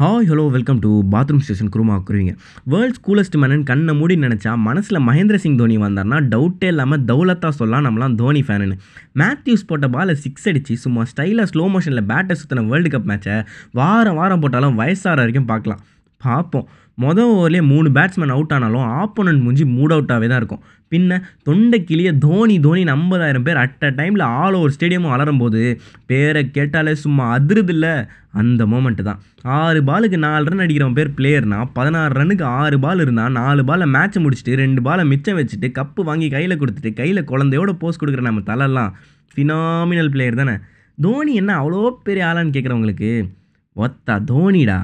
Hi hello welcome to bathroom station kurma குருவிங்க world's coolest Menon கண்ணை மூடி நினச்சா மனசில் மகேந்திர சிங் தோனி வந்தார்னா டவுட்டே இல்லாமல் தௌலத்தா சொல்லலாம் நம்மளாம் தோனி ஃபேனுன்னு மேத்யூஸ் போட்ட பாலை சிக்ஸ் அடித்து சும்மா ஸ்டைலாக ஸ்லோ மோஷனில் பேட்டை சுற்றின வேர்ல்டு கப் மேட்சை வாரம் வாரம் போட்டாலும் வயசாகிற வரைக்கும் பார்க்கலாம். பார்ப்போம். மொதல் ஓவர்லேயே மூணு பேட்ஸ்மேன் அவுட் ஆனாலும் ஆப்போனன்ட் முடிஞ்சு மூட் அவுட்டாகவே தான் இருக்கும். பின்ன தொண்டை கிளிய தோனி தோனி ஐம்பதாயிரம் பேர் அட் அ டைமில் ஆல் ஓவர் ஸ்டேடியமும் அலறும் போது பேரை கேட்டாலே சும்மா அதிருதில்ல. அந்த மூமெண்ட்டு தான். ஆறு பாலுக்கு நாலு ரன் அடிக்கிறவன் பேர் பிளேயர்னா பதினாறு ரன்னுக்கு ஆறு பால் இருந்தால் நாலு பாலை மேட்ச்சை முடிச்சுட்டு ரெண்டு பாலை மிச்சம் வச்சுட்டு கப்பு வாங்கி கையில் கொடுத்துட்டு கையில் குழந்தையோட போஸ்ட் கொடுக்குற நம்ம தலைலாம் ஃபினாமினல் பிளேயர் தானே. தோனி என்ன அவ்வளோ பெரிய ஆளான்னு கேட்குறவங்களுக்கு ஒத்தா தோனிடா.